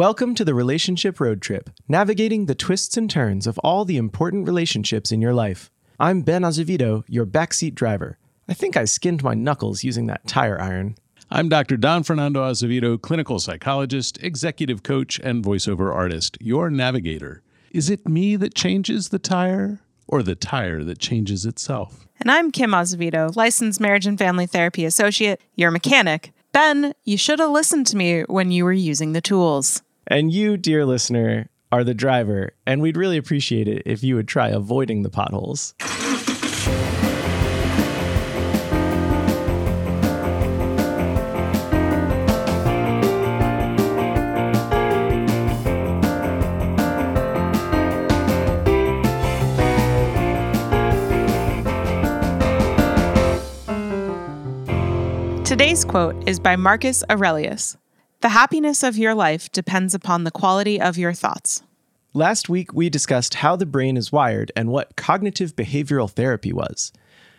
Welcome to the Relationship Road Trip, navigating the twists and turns of all the important relationships in your life. I'm Ben Azevedo, your backseat driver. I think I skinned my knuckles using that tire iron. I'm Dr. Don Fernando Azevedo, clinical psychologist, executive coach, and voiceover artist, your navigator. Is it me that changes the tire or the tire that changes itself? And I'm Kym Azevedo, licensed marriage and family therapy associate, your mechanic. Ben, you should have listened to me when you were using the tools. And you, dear listener, are the driver, and we'd really appreciate it if you would try avoiding the potholes. Today's quote is by Marcus Aurelius The happiness of your life depends upon the quality of your thoughts. Last week, we discussed how the brain is wired and what cognitive behavioral therapy was.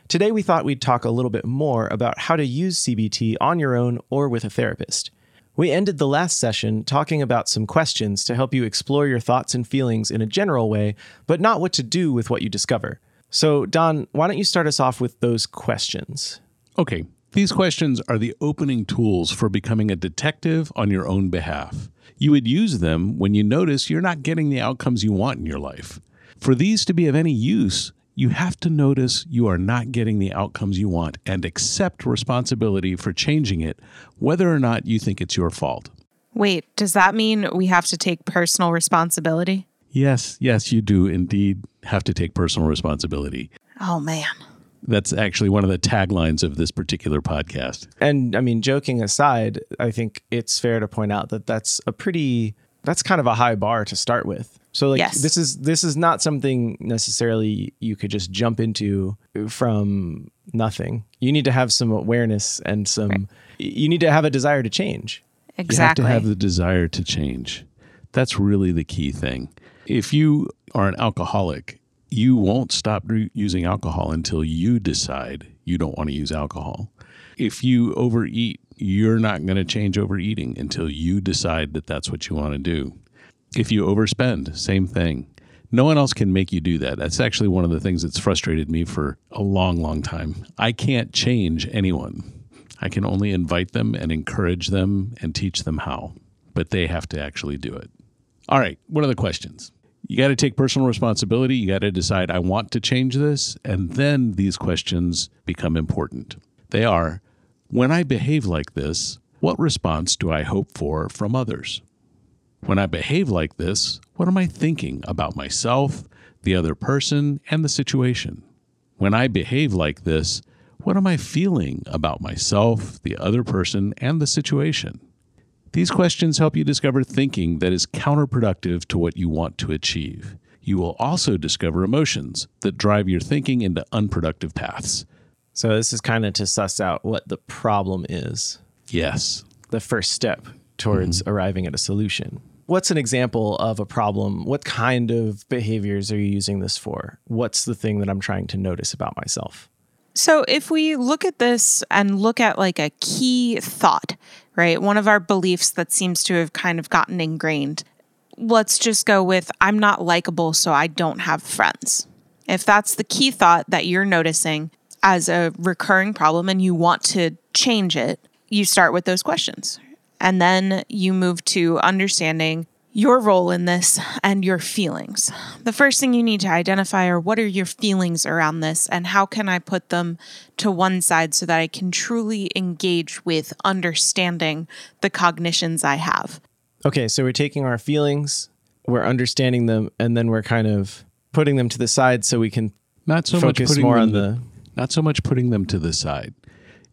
Today, we thought we'd talk a little bit more about how to use CBT on your own or with a therapist. We ended the last session talking about some questions to help you explore your thoughts and feelings in a general way, but not what to do with what you discover. So, Don, why don't you start us off with those questions? Okay, these questions are the opening tools for becoming a detective on your own behalf. You would use them when you notice you're not getting the outcomes you want in your life. For these to be of any use, you have to notice you are not getting the outcomes you want and accept responsibility for changing it, whether or not you think it's your fault. Wait, does that mean we have to take personal responsibility? Yes, yes, you do indeed have to take personal responsibility. Oh, man. That's actually one of the taglines of this particular podcast. And I mean, joking aside, I think it's fair to point out that that's a pretty that's kind of a high bar to start with. So like Yes. this is this is not something necessarily you could just jump into from nothing. You need to have some awareness and some you need to have a desire to change. Exactly. You have to have the desire to change. That's really the key thing. If you are an alcoholic, you won't stop using alcohol until you decide you don't want to use alcohol. If you overeat, you're not going to change overeating until you decide that that's what you want to do. If you overspend, same thing. No one else can make you do that. That's actually one of the things that's frustrated me for a long, long time. I can't change anyone. I can only invite them and encourage them and teach them how, but they have to actually do it. All right, what are the questions? You got to take personal responsibility. You got to decide, I want to change this. And then these questions become important. They are When I behave like this, what response do I hope for from others? When I behave like this, what am I thinking about myself, the other person, and the situation? When I behave like this, what am I feeling about myself, the other person, and the situation? These questions help you discover thinking that is counterproductive to what you want to achieve. You will also discover emotions that drive your thinking into unproductive paths. So this is kind of to suss out what the problem is. Yes. The first step towards mm-hmm. arriving at a solution. What's an example of a problem? What kind of behaviors are you using this for? What's the thing that I'm trying to notice about myself? So, if we look at this and look at like a key thought, right? One of our beliefs that seems to have kind of gotten ingrained. Let's just go with I'm not likable, so I don't have friends. If that's the key thought that you're noticing as a recurring problem and you want to change it, you start with those questions. And then you move to understanding your role in this and your feelings. The first thing you need to identify are what are your feelings around this and how can I put them to one side so that I can truly engage with understanding the cognitions I have. Okay, so we're taking our feelings, we're understanding them, and then we're kind of putting them to the side so we can Not so much focus putting more them on the. not so much putting them to the side.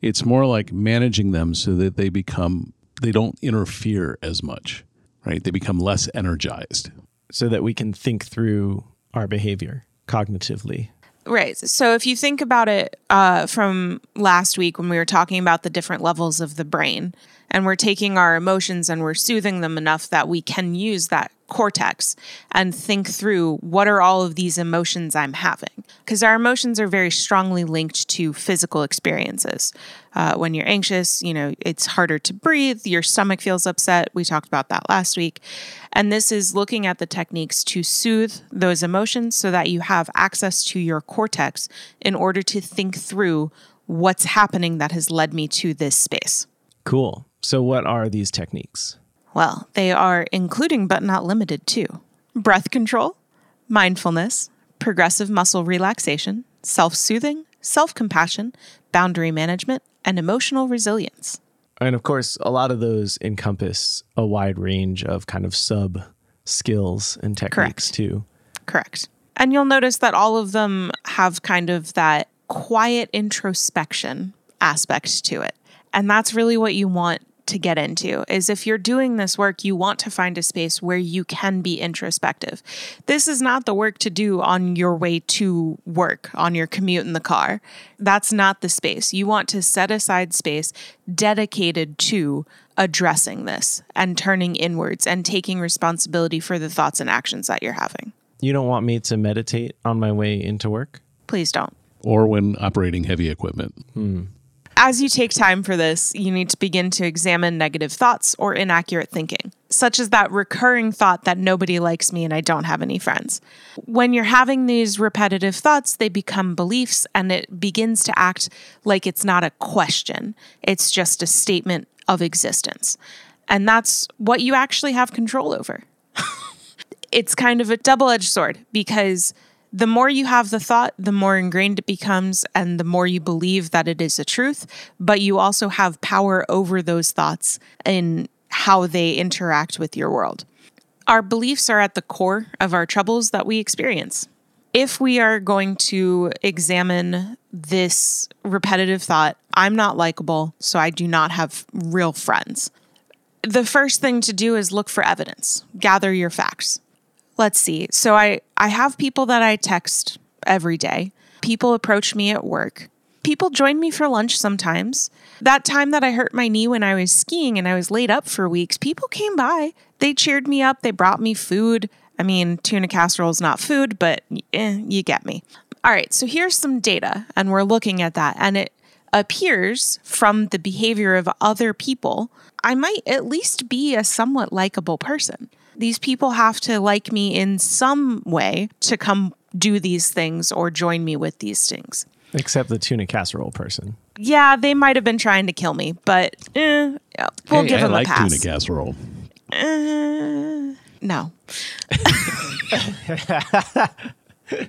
It's more like managing them so that they become they don't interfere as much, right? They become less energized. so that we can think through our behavior cognitively. Right. So if you think about it uh, from last week when we were talking about the different levels of the brain, and we're taking our emotions and we're soothing them enough that we can use that cortex and think through what are all of these emotions I'm having. Because our emotions are very strongly linked to physical experiences. Uh, when you're anxious, you know, it's harder to breathe, your stomach feels upset. We talked about that last week. And this is looking at the techniques to soothe those emotions so that you have access to your cortex in order to think through what's happening that has led me to this space. Cool. So, what are these techniques? Well, they are including but not limited to breath control, mindfulness, progressive muscle relaxation, self soothing, self compassion, boundary management, and emotional resilience. And of course, a lot of those encompass a wide range of kind of sub skills and techniques Correct. too. Correct. And you'll notice that all of them have kind of that quiet introspection aspect to it. And that's really what you want to get into is if you're doing this work you want to find a space where you can be introspective. This is not the work to do on your way to work, on your commute in the car. That's not the space. You want to set aside space dedicated to addressing this and turning inwards and taking responsibility for the thoughts and actions that you're having. You don't want me to meditate on my way into work? Please don't. Or when operating heavy equipment. Hmm. As you take time for this, you need to begin to examine negative thoughts or inaccurate thinking, such as that recurring thought that nobody likes me and I don't have any friends. When you're having these repetitive thoughts, they become beliefs and it begins to act like it's not a question, it's just a statement of existence. And that's what you actually have control over. it's kind of a double edged sword because the more you have the thought, the more ingrained it becomes, and the more you believe that it is a truth. But you also have power over those thoughts in how they interact with your world. Our beliefs are at the core of our troubles that we experience. If we are going to examine this repetitive thought, I'm not likable, so I do not have real friends. The first thing to do is look for evidence, gather your facts let's see. So I I have people that I text every day. People approach me at work. People join me for lunch sometimes. That time that I hurt my knee when I was skiing and I was laid up for weeks, people came by. They cheered me up. They brought me food. I mean, tuna casserole is not food, but eh, you get me. All right, so here's some data, and we're looking at that. And it appears from the behavior of other people, I might at least be a somewhat likable person these people have to like me in some way to come do these things or join me with these things. Except the tuna casserole person. Yeah, they might have been trying to kill me, but eh, we'll hey, give I them like a pass. tuna casserole. Uh, no.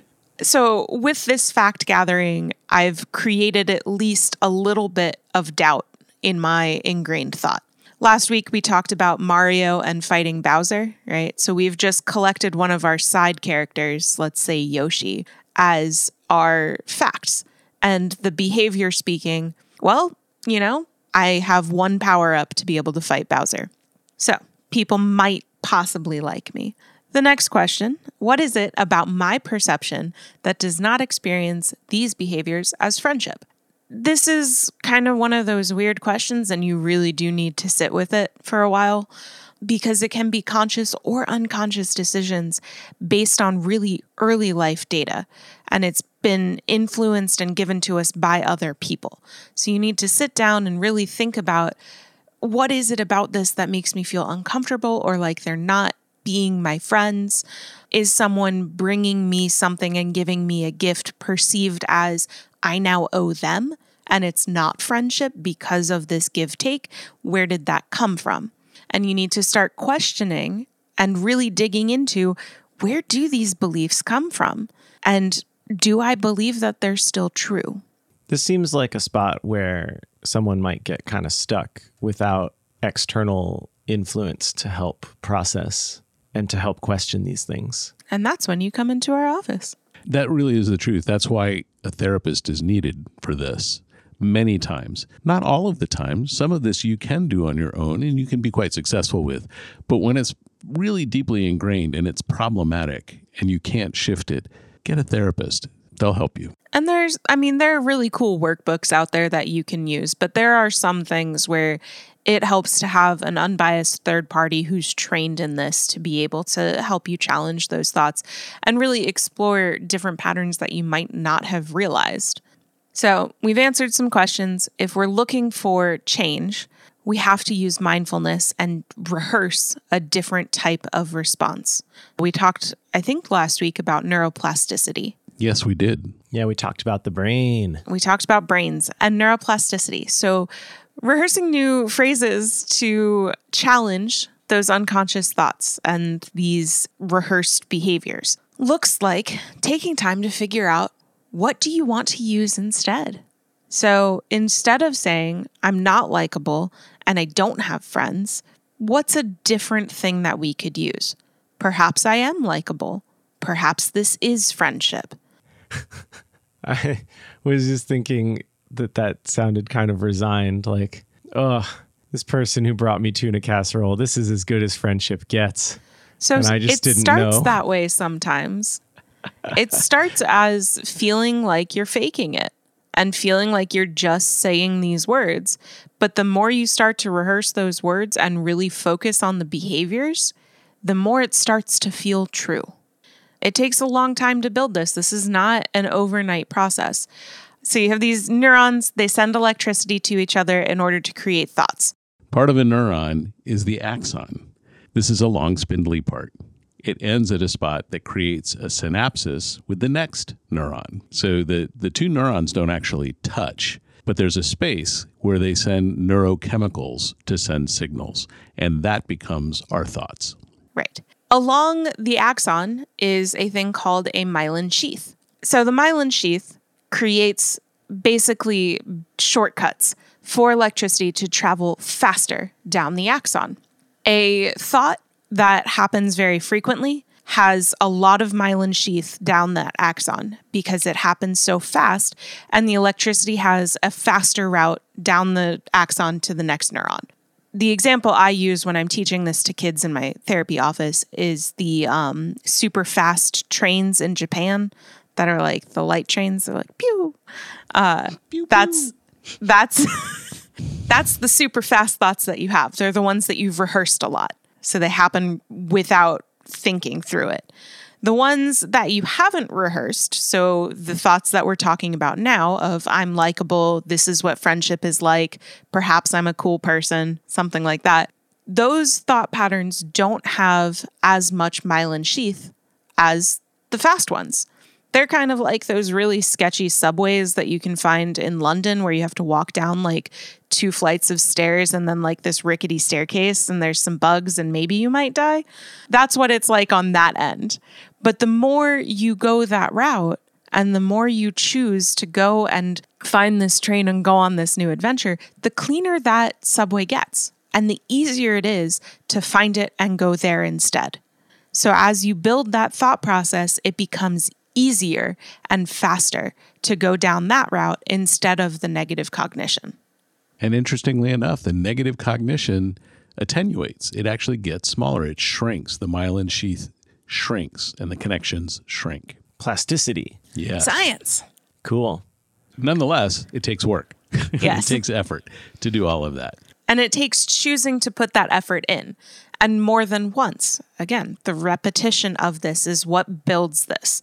so, with this fact gathering, I've created at least a little bit of doubt in my ingrained thought. Last week, we talked about Mario and fighting Bowser, right? So, we've just collected one of our side characters, let's say Yoshi, as our facts. And the behavior speaking, well, you know, I have one power up to be able to fight Bowser. So, people might possibly like me. The next question What is it about my perception that does not experience these behaviors as friendship? This is kind of one of those weird questions, and you really do need to sit with it for a while because it can be conscious or unconscious decisions based on really early life data. And it's been influenced and given to us by other people. So you need to sit down and really think about what is it about this that makes me feel uncomfortable or like they're not being my friends? Is someone bringing me something and giving me a gift perceived as I now owe them and it's not friendship because of this give take? Where did that come from? And you need to start questioning and really digging into where do these beliefs come from? And do I believe that they're still true? This seems like a spot where someone might get kind of stuck without external influence to help process and to help question these things. And that's when you come into our office. That really is the truth. That's why a therapist is needed for this many times. Not all of the time. Some of this you can do on your own and you can be quite successful with. But when it's really deeply ingrained and it's problematic and you can't shift it, get a therapist. They'll help you. And there's, I mean, there are really cool workbooks out there that you can use, but there are some things where it helps to have an unbiased third party who's trained in this to be able to help you challenge those thoughts and really explore different patterns that you might not have realized. So, we've answered some questions. If we're looking for change, we have to use mindfulness and rehearse a different type of response. We talked, I think, last week about neuroplasticity. Yes, we did. Yeah, we talked about the brain. We talked about brains and neuroplasticity. So, rehearsing new phrases to challenge those unconscious thoughts and these rehearsed behaviors looks like taking time to figure out what do you want to use instead? So instead of saying, I'm not likable and I don't have friends, what's a different thing that we could use? Perhaps I am likable. Perhaps this is friendship. I was just thinking that that sounded kind of resigned like, ugh, this person who brought me tuna casserole, this is as good as friendship gets. So And I just it didn't know. It starts know. that way sometimes. it starts as feeling like you're faking it and feeling like you're just saying these words. But the more you start to rehearse those words and really focus on the behaviors, the more it starts to feel true. It takes a long time to build this. This is not an overnight process. So you have these neurons, they send electricity to each other in order to create thoughts. Part of a neuron is the axon. This is a long, spindly part. It ends at a spot that creates a synapsis with the next neuron. So the, the two neurons don't actually touch, but there's a space where they send neurochemicals to send signals, and that becomes our thoughts. Right. Along the axon is a thing called a myelin sheath. So the myelin sheath creates basically shortcuts for electricity to travel faster down the axon. A thought that happens very frequently has a lot of myelin sheath down that axon because it happens so fast and the electricity has a faster route down the axon to the next neuron the example I use when I'm teaching this to kids in my therapy office is the um, super fast trains in Japan that are like the light trains. They're like pew. Uh, that's that's that's the super fast thoughts that you have. They're the ones that you've rehearsed a lot, so they happen without thinking through it. The ones that you haven't rehearsed, so the thoughts that we're talking about now of I'm likable, this is what friendship is like, perhaps I'm a cool person, something like that. Those thought patterns don't have as much myelin sheath as the fast ones. They're kind of like those really sketchy subways that you can find in London where you have to walk down like two flights of stairs and then like this rickety staircase and there's some bugs and maybe you might die. That's what it's like on that end. But the more you go that route and the more you choose to go and find this train and go on this new adventure, the cleaner that subway gets and the easier it is to find it and go there instead. So as you build that thought process, it becomes easier and faster to go down that route instead of the negative cognition. And interestingly enough, the negative cognition attenuates. It actually gets smaller. It shrinks. The myelin sheath shrinks and the connections shrink. Plasticity. Yeah. Science. Cool. Nonetheless, it takes work. Yes. it takes effort to do all of that. And it takes choosing to put that effort in and more than once. Again, the repetition of this is what builds this.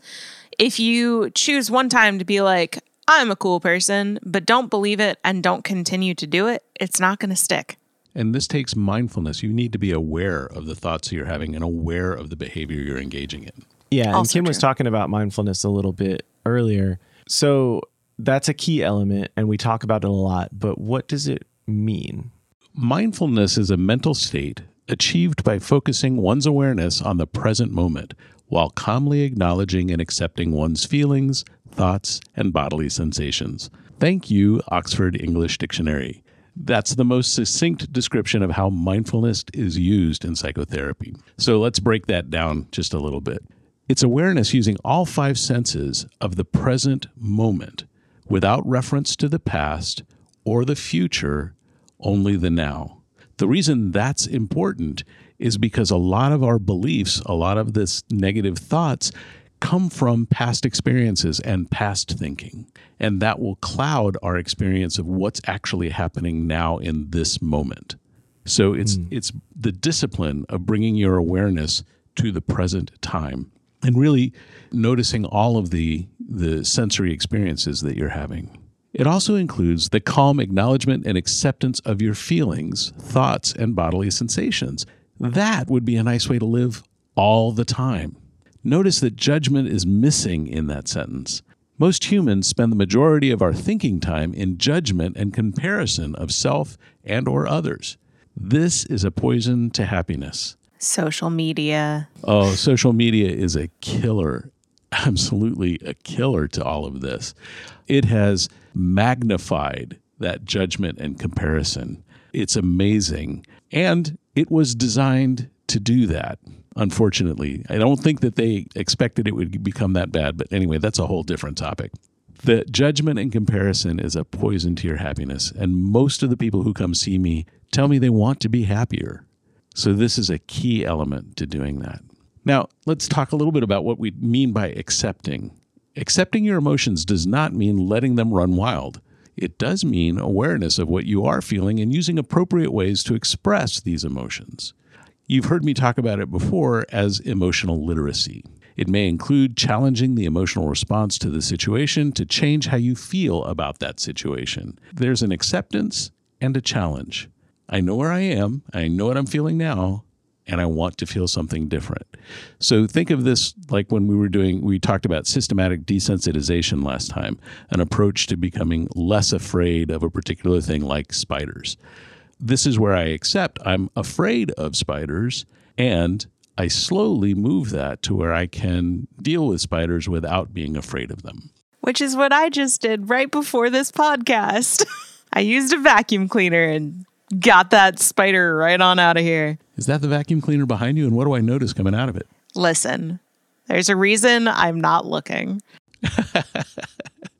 If you choose one time to be like, I'm a cool person, but don't believe it and don't continue to do it, it's not going to stick. And this takes mindfulness. You need to be aware of the thoughts you're having and aware of the behavior you're engaging in. Yeah, and Also Kym was talking about mindfulness a little bit earlier. So that's a key element, and we talk about it a lot. But what does it mean? Mindfulness is a mental state achieved by focusing one's awareness on the present moment while calmly acknowledging and accepting one's feelings, thoughts, and bodily sensations. Thank you, Oxford English Dictionary. That's the most succinct description of how mindfulness is used in psychotherapy. So let's break that down just a little bit. It's awareness using all five senses of the present moment without reference to the past or the future, only the now. The reason that's important is because a lot of our beliefs, a lot of this negative thoughts come from past experiences and past thinking. And that will cloud our experience of what's actually happening now in this moment. So it's hmm. it's the discipline of bringing your awareness to the present time and really noticing all of the the sensory experiences that you're having. It also includes the calm acknowledgement and acceptance of your feelings, thoughts, and bodily sensations. That would be a nice way to live all the time. Notice that judgment is missing in that sentence. Most humans spend the majority of our thinking time in judgment and comparison of self and or others. This is a poison to happiness. Social media. Oh, social media is a killer, absolutely a killer to all of this. It has magnified that judgment and comparison. It's amazing. And it was designed to do that, unfortunately. I don't think that they expected it would become that bad, but anyway, that's a whole different topic. The judgment and comparison is a poison to your happiness. And most of the people who come see me tell me they want to be happier. So, this is a key element to doing that. Now, let's talk a little bit about what we mean by accepting. Accepting your emotions does not mean letting them run wild. It does mean awareness of what you are feeling and using appropriate ways to express these emotions. You've heard me talk about it before as emotional literacy. It may include challenging the emotional response to the situation to change how you feel about that situation. There's an acceptance and a challenge. I know where I am, I know what I'm feeling now, and I want to feel something different. So think of this like when we were doing, we talked about systematic desensitization last time, an approach to becoming less afraid of a particular thing like spiders. This is where I accept I'm afraid of spiders and I slowly move that to where I can deal with spiders without being afraid of them. Which is what I just did right before this podcast. I used a vacuum cleaner and got that spider right on out of here. Is that the vacuum cleaner behind you? And what do I notice coming out of it? Listen, there's a reason I'm not looking.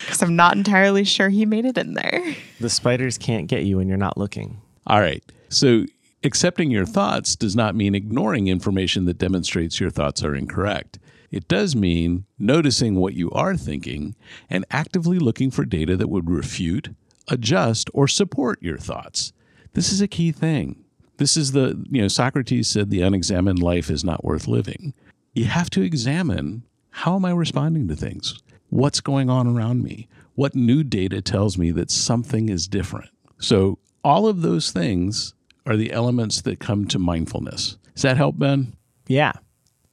Because I'm not entirely sure he made it in there. The spiders can't get you when you're not looking. All right. So accepting your thoughts does not mean ignoring information that demonstrates your thoughts are incorrect. It does mean noticing what you are thinking and actively looking for data that would refute, adjust, or support your thoughts. This is a key thing. This is the, you know, Socrates said the unexamined life is not worth living. You have to examine how am I responding to things? What's going on around me? What new data tells me that something is different? So, all of those things are the elements that come to mindfulness. Does that help, Ben? Yeah,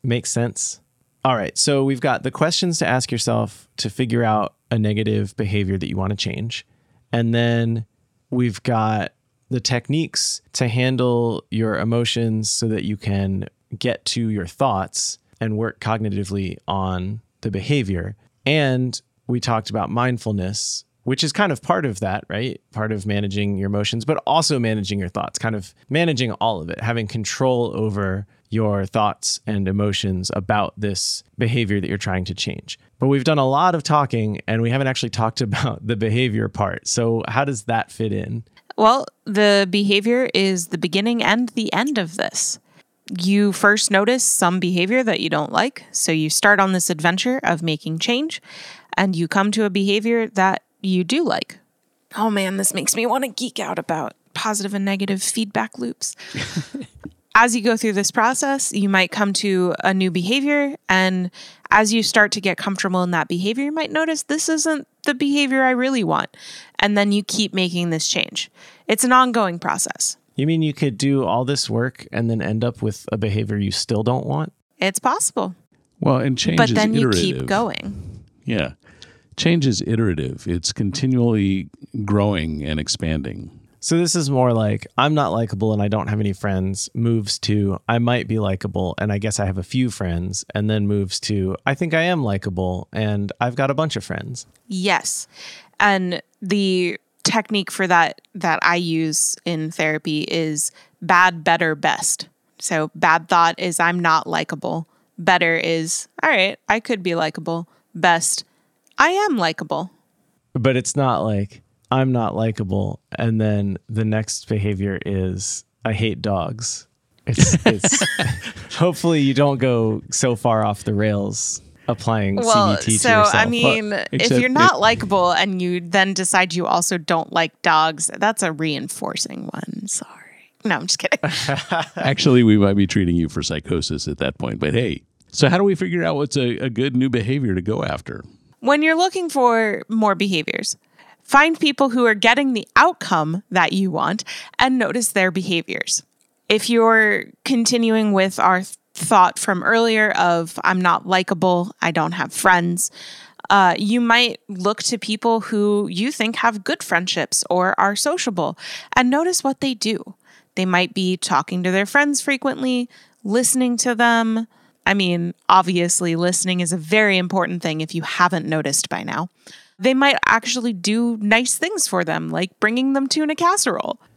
makes sense. All right, so we've got the questions to ask yourself to figure out a negative behavior that you want to change. And then we've got the techniques to handle your emotions so that you can get to your thoughts and work cognitively on the behavior. And we talked about mindfulness, which is kind of part of that, right? Part of managing your emotions, but also managing your thoughts, kind of managing all of it, having control over your thoughts and emotions about this behavior that you're trying to change. But we've done a lot of talking and we haven't actually talked about the behavior part. So, how does that fit in? Well, the behavior is the beginning and the end of this. You first notice some behavior that you don't like, so you start on this adventure of making change, and you come to a behavior that you do like. Oh man, this makes me want to geek out about positive and negative feedback loops. as you go through this process, you might come to a new behavior. And as you start to get comfortable in that behavior, you might notice this isn't the behavior I really want. And then you keep making this change. It's an ongoing process. You mean you could do all this work and then end up with a behavior you still don't want? It's possible. Well, and change But is then you keep going. Yeah. Change is iterative. It's continually growing and expanding. So this is more like I'm not likable and I don't have any friends moves to I might be likable and I guess I have a few friends and then moves to I think I am likable and I've got a bunch of friends. Yes. And the technique for that that I use in therapy is bad, better, best. So bad thought is I'm not likable. Better is all right, I could be likable. Best, I am likable. But it's not like I'm not likable and then the next behavior is I hate dogs. It's it's hopefully you don't go so far off the rails applying Well, CBT to so yourself. I mean, if you're not likable and you then decide you also don't like dogs, that's a reinforcing one. Sorry. No, I'm just kidding. Actually, we might be treating you for psychosis at that point. But hey, so how do we figure out what's a, a good new behavior to go after? when you're looking for more behaviors, find people who are getting the outcome that you want and notice their behaviors. If you're continuing with our thought from earlier of I'm not likable, I don't have friends, uh, you might look to people who you think have good friendships or are sociable and notice what they do. They might be talking to their friends frequently, listening to them. I mean, obviously, listening is a very important thing if you haven't noticed by now. They might actually do nice things for them, like bringing them tuna casserole.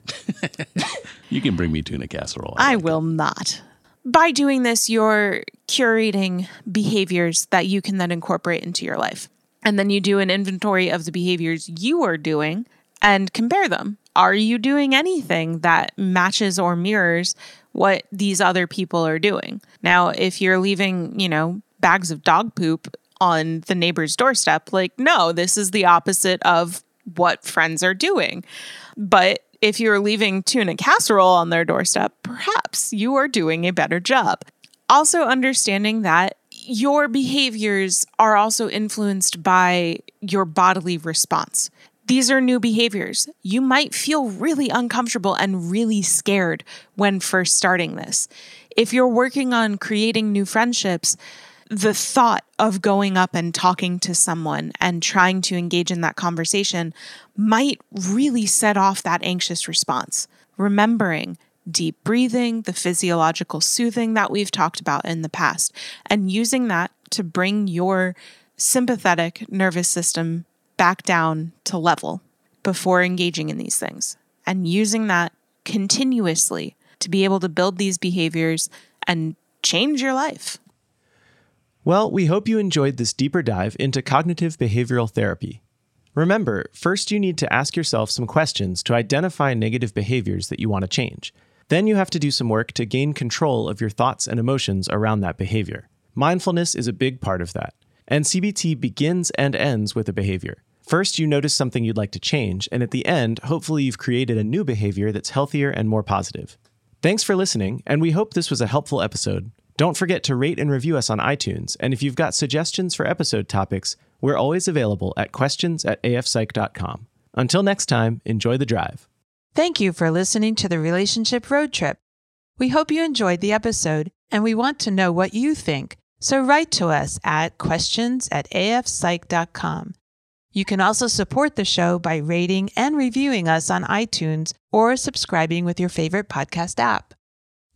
You can bring me tuna casserole. I will not. By doing this, you're curating behaviors that you can then incorporate into your life. And then you do an inventory of the behaviors you are doing and compare them. Are you doing anything that matches or mirrors what these other people are doing? Now, if you're leaving, you know, bags of dog poop on the neighbor's doorstep, like, no, this is the opposite of what friends are doing. But if you're leaving tuna casserole on their doorstep, perhaps you are doing a better job. Also, understanding that your behaviors are also influenced by your bodily response. These are new behaviors. You might feel really uncomfortable and really scared when first starting this. If you're working on creating new friendships, the thought of going up and talking to someone and trying to engage in that conversation might really set off that anxious response. Remembering deep breathing, the physiological soothing that we've talked about in the past, and using that to bring your sympathetic nervous system back down to level before engaging in these things, and using that continuously to be able to build these behaviors and change your life. Well, we hope you enjoyed this deeper dive into cognitive behavioral therapy. Remember, first you need to ask yourself some questions to identify negative behaviors that you want to change. Then you have to do some work to gain control of your thoughts and emotions around that behavior. Mindfulness is a big part of that. And CBT begins and ends with a behavior. First, you notice something you'd like to change, and at the end, hopefully, you've created a new behavior that's healthier and more positive. Thanks for listening, and we hope this was a helpful episode. Don't forget to rate and review us on iTunes, and if you've got suggestions for episode topics, we're always available at questions at afpsych.com. Until next time, enjoy the drive. Thank you for listening to the Relationship Road Trip. We hope you enjoyed the episode and we want to know what you think. So write to us at questions at afpsych.com. You can also support the show by rating and reviewing us on iTunes or subscribing with your favorite podcast app.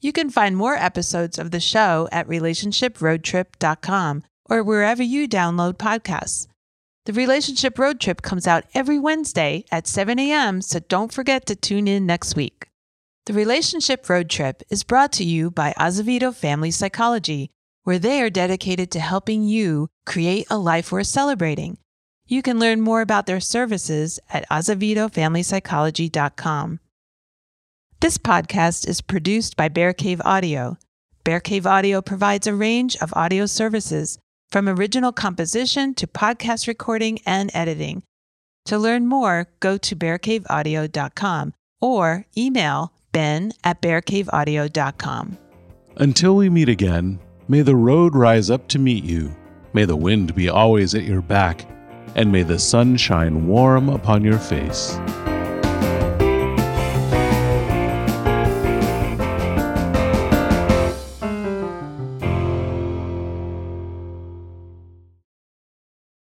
You can find more episodes of the show at relationshiproadtrip.com or wherever you download podcasts. The Relationship Road Trip comes out every Wednesday at 7 a.m., so don't forget to tune in next week. The Relationship Road Trip is brought to you by Azevedo Family Psychology, where they are dedicated to helping you create a life worth celebrating. You can learn more about their services at azevedofamilypsychology.com. This podcast is produced by Bear Cave Audio. Bear Cave Audio provides a range of audio services from original composition to podcast recording and editing. To learn more, go to bearcaveaudio.com or email ben at bearcaveaudio.com. Until we meet again, may the road rise up to meet you. May the wind be always at your back, and may the sun shine warm upon your face.